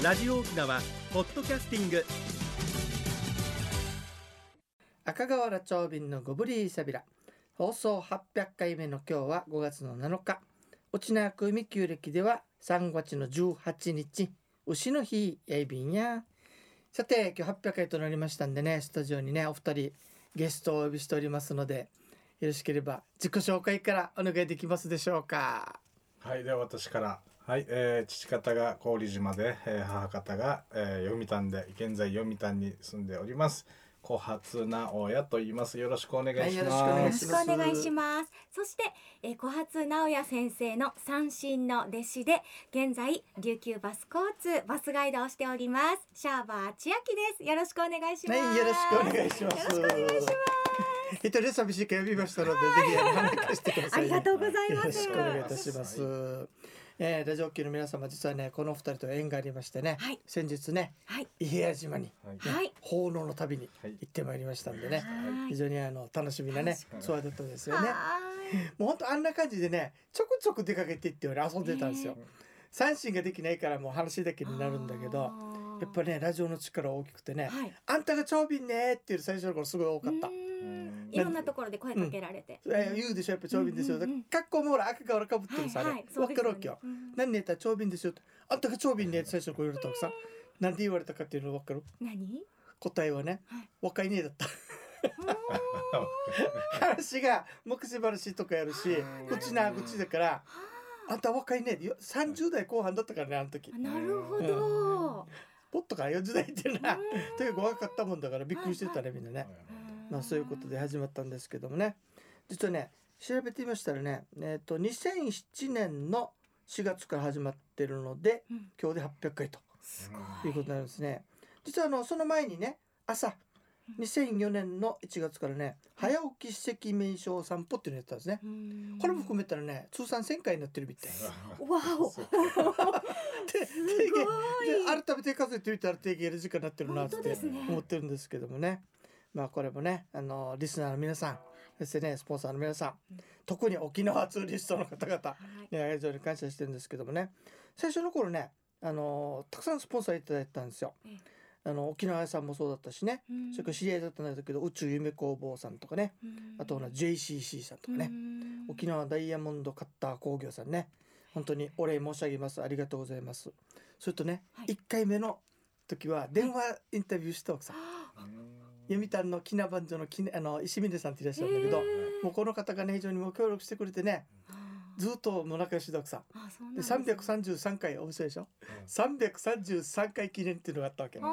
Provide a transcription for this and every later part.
ラジオ沖縄ポッドキャスティング。赤瓦町便のゴブリーサビラ放送800回目の今日は5月の7日。沖縄組旧暦では3月の18日牛の日やいびんや。さて今日800回となりましたんでねスタジオにねお二人ゲストをお呼びしておりますのでよろしければ自己紹介からお願いできますでしょうか。はい、では私から、はい、えー父方が郡島で、えー母方が、えー読谷で、現在読谷に住んでおります。小初直也と言います。よろしくお願いします。はいよろしくお願いします。そして、えー、小初直也先生の三振の弟子で、現在琉球バス交通バスガイドをしております。シャーバー千秋です。よろしくお願いします。はいよろしくお願いしますよろしくお願いします。一人寂しいから呼びましたのでぜひあの話かしてください、ありがとうございますよろしくお願いいたします。えー、ラジオ機の皆様実はねこの二人と縁がありましてね、はい。先日ねはい。伊平屋島に、はい。ねはい。奉納の旅にはい。行ってまいりましたんでね、はい。非常にあの楽しみなねツアーだったんですよね。はもう本当あんな感じでねちょくちょく出かけてって俺遊んでたんですよ。三振ができないからもう話だけーになるんだけどやっぱねラジオの力大きくてね、はい。あんたが長瓶ねっていう最初の頃すごい多かったいろんなところで声かけられて。えー言うでしょやっぱ長瓶ですよ。うんうんうん格好もほら赤からかぶってるさ、ねそうですよねわかるわけよ。うん何年やったら長瓶ですよ。あんたが長瓶ね最初の頃言われたさ。なんで言われたかっていうの分かる？何？答えはね、はい若いねだった。話が目視話とかやるし、口な口だから、あんた若いね。よ30代後半だったからね、あの時。なるほど。ポットから40代っていうな。うんとにかく若かったもんだからびっくりしてたね、みんなね。まあそういうことで始まったんですけどもね。実はね調べてみましたらねえっ、と2007年の4月から始まってるのでうん。今日で800回とすい。うことになるんですね。実はあのその前にね朝2004年の1月からね早起き史跡名所散歩っていうのやったんですね。うん。これも含めたらね通算1000回になってるみたい。わお。ですごい。で改めて数えてみたら定義やる時間になってるなって思ってるんですけどもねまあこれもねあのリスナーの皆さんそしてねスポンサーの皆さん、うん特に沖縄ツーリストの方々はい。ね非常に感謝してるんですけどもね。最初の頃ねあのたくさんスポンサーいただいたんですよ。ええ。あの沖縄屋さんもそうだったしね、うん。それから知り合いだったんだけど宇宙夢工房さんとかね。あとほら JCC さんとかね、沖縄ダイヤモンドカッター工業さんね。本当にお礼申し上げます。ありがとうございます。それとね、はい。1回目の時は電話インタビューした奥さ。ん、読谷の木名番所の木あの石峰さんっていらっしゃるんだけど、もうこの方がね非常にもう協力してくれてねずっともう仲良しだ奥さん。でですね。333回面白いでしょ？333回記念っていうのがあったわけあ不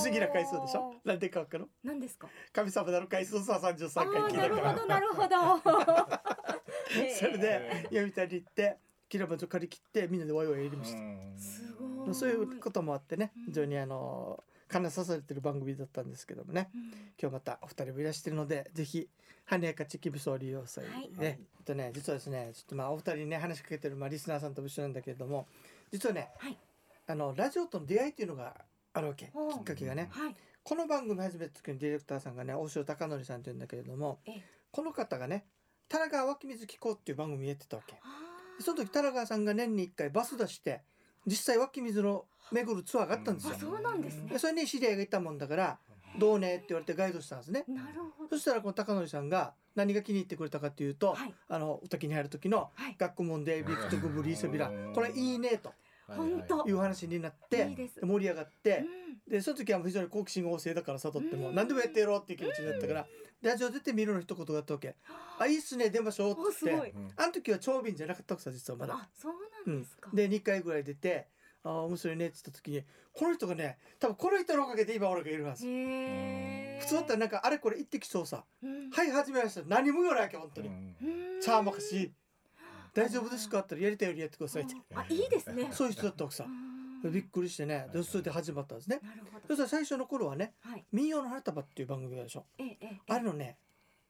思議な回数でしょ？なんでか分かる？何ですか？神様なる回数さ33回記念だから。なるほどなるほど。それで読谷に行って木名番所借り切ってみんなでワイワイやりました。すごい。そういうこともあってねうん。非常にあの金刺されてる番組だったんですけどもね。うん。今日またお二人もいらしてるのでぜひ羽やかちきびそを利用されはい。ね、とね実はですねちょっとまあお二人にね話しかけてるまあリスナーさんとも一緒なんだけれども実はね、はい。あのラジオとの出会いっていうのがあるわけ。きっかけがね。はい。この番組始めた時にディレクターさんがね大城貴則さんっていうんだけれどもええ。この方がね田中湧き水機構っていう番組やってたわけ。その時田中さんが年に1回バス出して実際湧き水の巡るツアーがあったんですよ。あ。そうなんですね。でそれに知り合いがいたもんだから「どうね?」って言われてガイドしたんですね。なるほど。そしたらこの高則さんが何が気に入ってくれたかというと、はい。あの歌木に入る時のはい「学問でビクトグブリーセビラうんこれいいね」と本当。いう話になって盛り上がってうん。でその時は非常に好奇心旺盛だから悟ってもうん。何でもやってやろうっていう気持ちになったからラジオ出てみるの一言があったわけ「あいいっすね出ましょう」っておすごい。言ってあの時は長瓶じゃなかったくさ実はまだ。あそううんなんですか、で2回ぐらい出て「ああ面白いね」って言った時にこの人がね多分この人のおかげで今俺がいるはず。へえ普通だったらなんかあれこれ言ってきそうさ。うん「はい始めました。何も言わないわけ本当に」うん。チャーマかし。大丈夫ですか?」って言ったら「やりたいよりやってください」って。あいいですね。そういう人だった奥さうん。んびっくりしてね。でそれで始まったんですね。なるほど。そしたら最初の頃はねはい「民謡の花束」っていう番組でしょ。ええええ。あれのね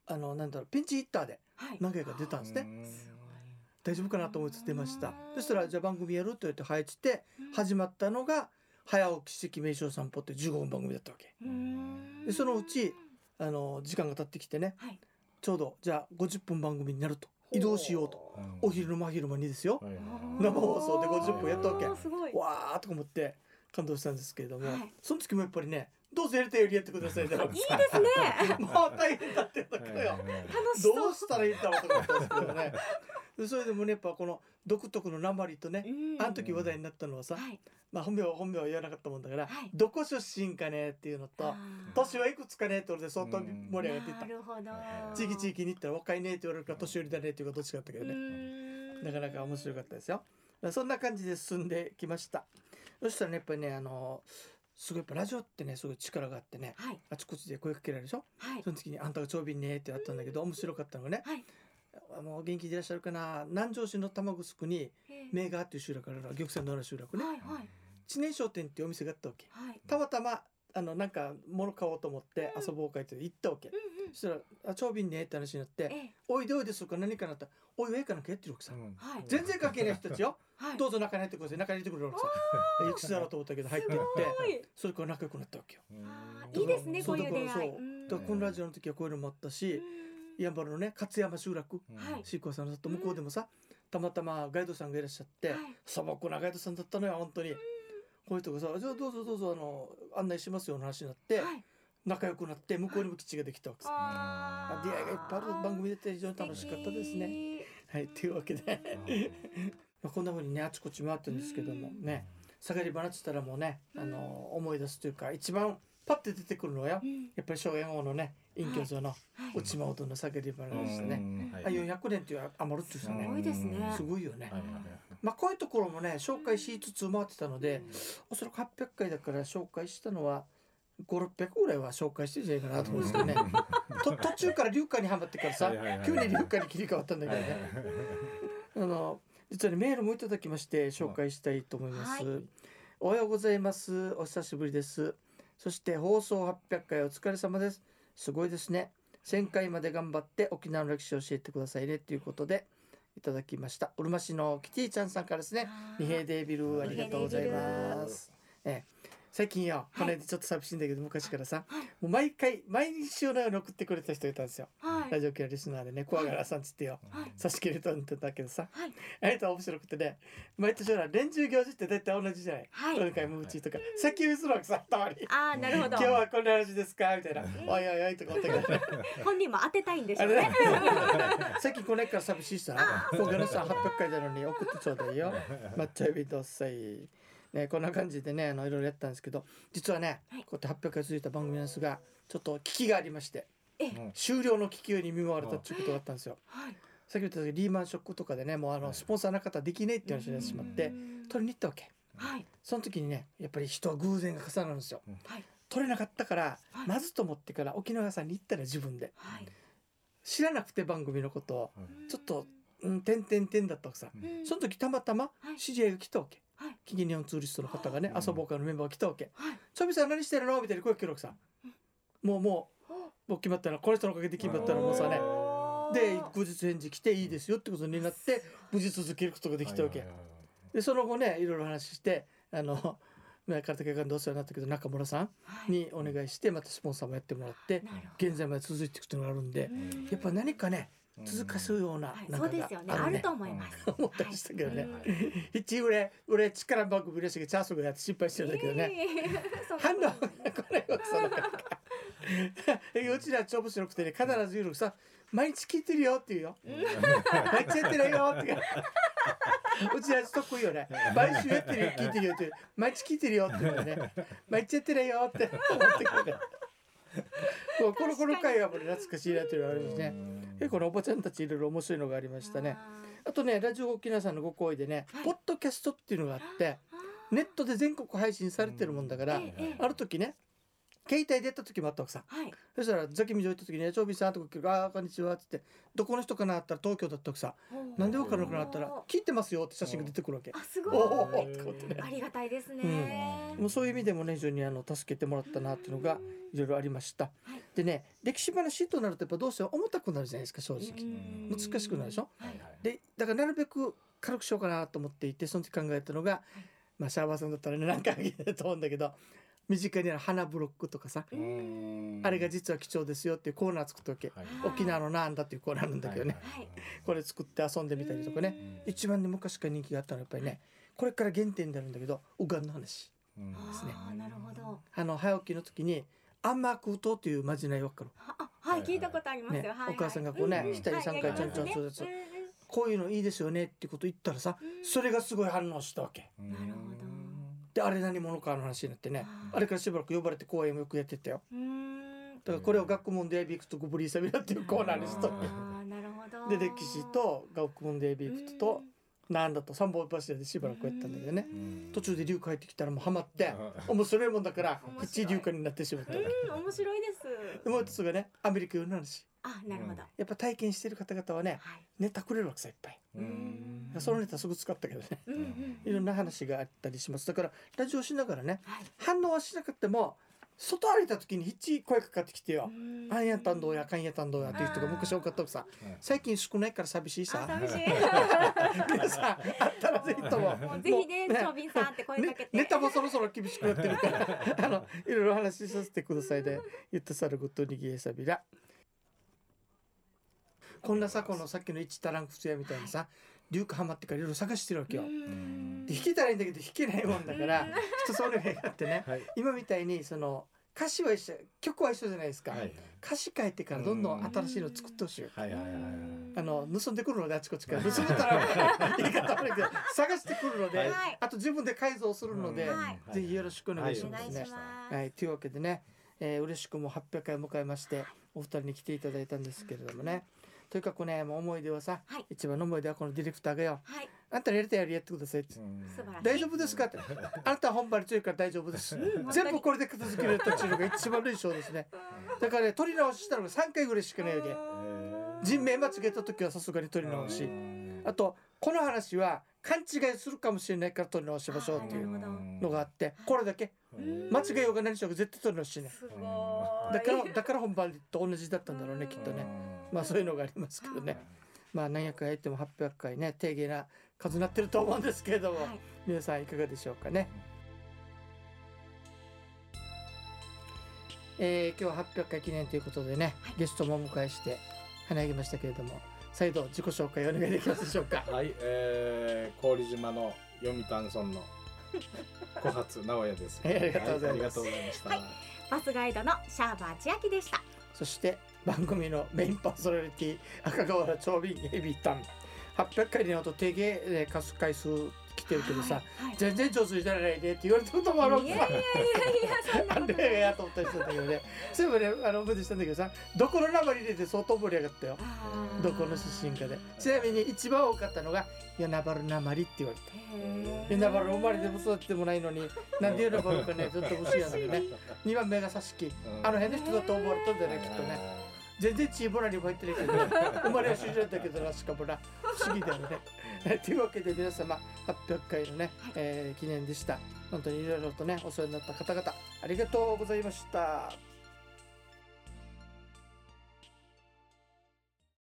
あのなんだろうピンチヒッターではい。何回か出たんですね大丈夫かなと思いつつ出ました。そしたらじゃあ番組やるって言って入って始まったのが「早起き史跡名所散歩」って15分番組だったわけ。うん。でそのうちあの時間が経ってきてねはい。ちょうどじゃあ50分番組になると。移動しようと。お昼の真昼間にですよ。生放送で50分やったわけ。わーとか思って感動したんですけれども、はい。その時もやっぱりねどうぞやりたいよりやってくださいいいですね。もう大変だってんだけどよどうしたらいいんだろうと思ったんですけどね。でそれでもねやっぱこの独特の鉛とねうん。あの時話題になったのはさ、はい。まあ本名は本名は言わなかったもんだから、はい。どこ出身かねっていうのと年はいくつかねって俺で相当盛り上がっていった。なるほど。地域地域に行ったら若いねって言われるから年寄りだねっていうかどっちかだったけどうね、ん。なかなか面白かったですよ。まあそんな感じで進んできました。そしたらねやっぱりねあのすごいやっぱラジオってねすごい力があってねはい。あちこちで声かけられるでしょ？はい。その時に「あんたが長瓶ね」ってあったんだけど面白かったのがねはいあの元気でいらっしゃるかな。南城市の玉城にえ。ー名川っていう集落からの玉泉のような集落ね。はいはい。知念商店っていうお店があったわけ。はい。たまたまあのなんか物買おうと思って遊ぼうかって行ったわけ、うんうん。そしたら「あ長瓶ね」って話になってえ「おいでおいです」とか？何かなった？ら「おいええかなんかやってるわけさ、うん。はい。全然関係ない人たちよ。はい。どうぞ中に入ってください。中に入ってくれるわけさ。いくつだろうと思ったけど入ってって。はい。それから仲良くなったわけよ。いいですねこそうういう出会い。だからそう。うん。だからこのラジオの時はこういうのもあったしうんやんばるのね勝山集落。はい。シーコさんの里向こうでもさたまたまガイドさんがいらっしゃって、はい。素朴なガイドさんだったのよ本当に、こういう人がさ「じゃあどうぞどうぞあの案内しますよ」の話になって、はい。仲良くなって向こうにも基地ができたわけさ、あ出会いがいっぱいある番組出て非常に楽しかったですね。ねはいというわけで、まあ、こんな風にねあちこち回ってるんですけどもね。下がり花っつったらもうねあの思い出すというか一番パッて出てくるのはやっぱり荘園王のね隠居像のはい。内間音の下がり花でしたね。はい。あ400年っていう余るっていうさすねごいですね。すごいよね。まあこういうところもね紹介しつつ回ってたのでおそらく800回だから紹介したのは5600ぐらいは紹介してるんじゃないかなと思うんですけどね。と途中から流化にはまってからさ急に流化に切り替わったんだけどね。あの実はねメールもいただきまして紹介したいと思います、はい。おはようございます。お久しぶりです。そして放送800回お疲れ様ですすごいですね。1000回まで頑張って沖縄の歴史を教えてくださいねということでいただきました。うるま市のキティちゃんさんからですね。二平デービルありがとうございます。ええ、最近よ、この間ちょっと寂しいんだけど、昔からさ、はいもう毎回毎日のように送ってくれた人いたんですよ。はい。ラジオ系のリスナーでね、怖がらさんつってよ、はい。差し切れたんだけどさ、はい。あれと面白くてね、毎年ほら連中行事って大体同じじゃない？はい。今回もうちとか、先読みするわけさ、たまに。あーなるほど。今日はこんな話ですか？みたいな、おいおいおいとか思ったけどね。本人も当てたいんでしょうね。さっきこれから寂しいさ、小柄さん800回なのに送ってちょうだいよ。抹茶エビどっさい。ね、こんな感じでね、あのいろいろやったんですけど、実はね、はい。こうやって800回続いた番組なんですが、ちょっと危機がありまして、うん終了の危機に見舞われたっていうことがあったんですよ。はい。さっき言ったリーマンショックとかでね、もうあのスポンサーな方できねえって話になってしまってう、ん。取りに行ったわけ。はい。その時にね、やっぱり人は偶然が重なるんですよ。はい。取れなかったから、はい。まずと思ってから沖縄さんに行ったら自分ではい。知らなくて番組のことをちょっとうん、てんてんてんだったわけさ。うん。その時たまたまはい。知り合いが来たわけ。はい近畿日本ツーリストの方がね、うん遊ぼうかのメンバーが来たわけ。はいちょびさん何してるの？みたいな声かけるわけさ。もうもう、もう決まったら、この人のおかげで決まったらもうさね。で、後日返事来ていいですよってことになって、無事続けることができたわけ。で、その後ね、いろいろ話して、あの、前から竹館でお世話になったけど、中村さんはい。にお願いして、またスポンサーもやってもらって、現在まで続いていくっていうのがあるんでやっぱ何かね、続かすような、そうですよねあると。思います思ったりしたけどね。はい一俺俺力番組嬉しいけどチャンスがやって心配してるんだけどね。反応これはそのうちら超面白くてね必ず言うのさ毎日聞いてるよって言うよ毎日やってるよってうちら得意よね毎週やってるよ聞いてるよって毎日聞いてるよってね毎日やってるよって思ってくるこのこの回はもう懐かしいなっていうあるしね。結構ねおばちゃんたちいろいろ面白いのがありましたね。あとねラジオ沖縄さんのご好意でね、はい。ポッドキャストっていうのがあってあネットで全国配信されてるもんだから、ある時ね携帯でやった時もあったわけさ。ーはい。そしたらザキミジョ行った時にね「長尾さん」とか来るあーこんにちは」っつって「どこの人かな?」ったら東京だったわけさ「なんで分からなくなったら聞いてますよ」って写真が出てくるわけ。あすごおおいってことねありがたいですね。もうそういう意味でもね非常にあの助けてもらったなっていうのがいろいろありました。はい。でね歴史話となるとやっぱどうしても重たくなるじゃないですか正直。うん。難しくなるでしょ？はい。でだからなるべく軽くしようかなと思っていてその時考えたのが、まあシャーバーさんだったらね何回あげると思うんだけど身近にある花ブロックとかさ、あれが実は貴重ですよっていうコーナー作ったわけ、沖縄のなんだっていうコーナーなんだけどね、はい。これ作って遊んでみたりとかね、一番ね昔から人気があったのはやっぱりねこれから原点になるんだけどうがんの話うん。ですねなるほど。あの早起きの時にアンマークートっていうまじないわかるあはい聞いたことありますよ、ねはいはい。お母さんがこうねんん。三回ちょんちょんするやつはいやこういうのいいですよねってこと言ったらさそれがすごい反応したわけ。うん。なるほどであれ何者かの話になってね。あれからしばらく呼ばれて公演もよくやってたよ。だからこれを学問でエビクとゴブリーサビラっていうコーナーにしとってあーなるほど。で歴史と学問でエビクトとなんだと三本柱でしばらくやったんだけどね。うん。途中で龍帰ってきたらもうハマってうん。面白いもんだから面白い。プチ龍華になってしまった面白いです。でもう一つがねアメリカ用の話。あなるほど、やっぱ体験してる方々はねはい。ネタくれるわけさいっぱい。うん。そのネタすぐ使ったけどね。うんうん。いろんな話があったりします。だからラジオしながらねはい。反応はしなくても外歩いた時に一声かかってきてよ「あんやったんどうやかんやったんどうや」っていう人が昔多かったさ最近少ないから寂しいあさ寂しい。皆さんあったらぜひとも もうぜひね長瓶さんって声かけねて、ネタもそろそろ厳しくなってるから あのいろいろ話しさせてくださいで言ってさることにぎえさびら。こんなさこのさっきの一タランクツヤみたいにさリュウクハマってからいろいろ探してるわけよ。うんで弾けたらいいんだけど弾けないもんだから一つお願いがあってね。はい。今みたいにその歌詞は一緒曲は一緒じゃないですか、はい歌詞変えてからどんどん新しいの作ってほしいあの盗んでくるのであちこちから。盗めたら言い方悪いけど 探してくるので、はい。あと自分で改造するので、はい。ぜひよろしくお願いしますね。はい、というわけでね、えー、嬉しくも800回を迎えましてお二人に来ていただいたんですけれどもねとにかくねもう思い出はさ、はい。一番の思い出はこのディレクターがよ。はい「あんたらやりたいやりやってください」って。大丈夫ですかって。あなたは本番に強いから大丈夫です。うん。全部これで片付けるというのが一番の印象ですね。だからね取り直ししたのが3回ぐらいしかないわけ。えー人名間違えた時はさすがに取り直し。うん。あとこの話は勘違いするかもしれないから取り直しましょうっていうのがあってこれだけ。うん。間違いようが何しようが絶対取り直しねだからだから本番と同じだったんだろうねきっとね まあそういうのがありますけどね。まあ何やかんやっても800回ね低減な数になってると思うんですけれども、はい。皆さんいかがでしょうかね、えー今日は800回記念ということでね、ゲストもお迎えして花上げましたけれども再度自己紹介お願いできますでしょうか。はい、えー、郡島の読谷村の 小初直哉です。はいありがとうございます。はありがとうございました。はい。バスガイドのシャーバー千秋でした。そして番組のメインパーソナリティ赤川長瓶エビタン。800回になると定芸えー貸す回数来てるけどさ、はいはい。全然上手じゃないねって言われたこともあるわけ。さいやいやいやいやそんなあことれやと思ったりしたんだけどね。そういえばねあの思い出したんだけどさどこの名前入れて相当盛り上がったよ。どこの出身かで。ちなみに一番多かったのが「与那原なまり」って言われた。与那原生まれても育ってもないのになんで与那原かねずっと不思議なんだけどね。2番目が佐敷。あの辺の人だと思われたんだよねきっとね全然チーボラにも入ってないけど、ね、生まれは知りだったけどなしかもな不思議だよね。というわけで皆様800回のね、えー記念でした本当にいろいろとねお世話になった方々ありがとうございました。